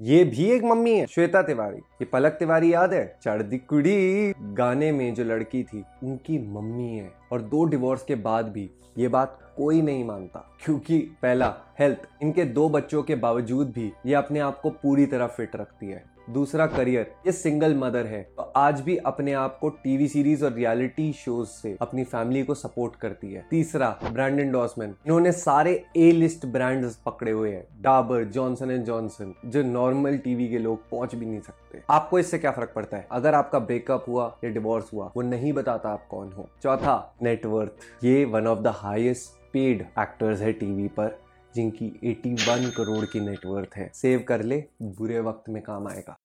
ये भी एक मम्मी है, श्वेता तिवारी। ये पलक तिवारी याद है? चढ़ कुड़ी गाने में जो लड़की थी, उनकी मम्मी है। और दो डिवोर्स के बाद भी ये बात कोई नहीं मानता, क्योंकि पहला हेल्थ इनके दो बच्चों के बावजूद भी ये अपने आप को पूरी तरह फिट रखती है। दूसरा करियर ये सिंगल मदर है तो आज भी अपने आप को टीवी सीरीज़ और रियलिटी शोज़ से अपनी फैमिली को सपोर्ट करती है। तीसरा ब्रांड एंडोर्समेंट इन्होंने सारे ए लिस्ट ब्रांड्स पकड़े हुए हैं डाबर जॉनसन एंड जॉनसन जो नॉर्मल टीवी के लोग पहुँच भी नहीं सकते। आपको इससे क्या फ़र्क पड़ता है? अगर आपका ब्रेकअप हुआ, या डिवोर्स हुआ, वो नहीं बताता आप कौन हो। चौथा नेटवर्थ ये one of the highest paid actors है टीवी पर, जिनकी 81 करोड़ की नेटवर्थ है। सेव कर ले, बुरे वक्त में काम आएगा।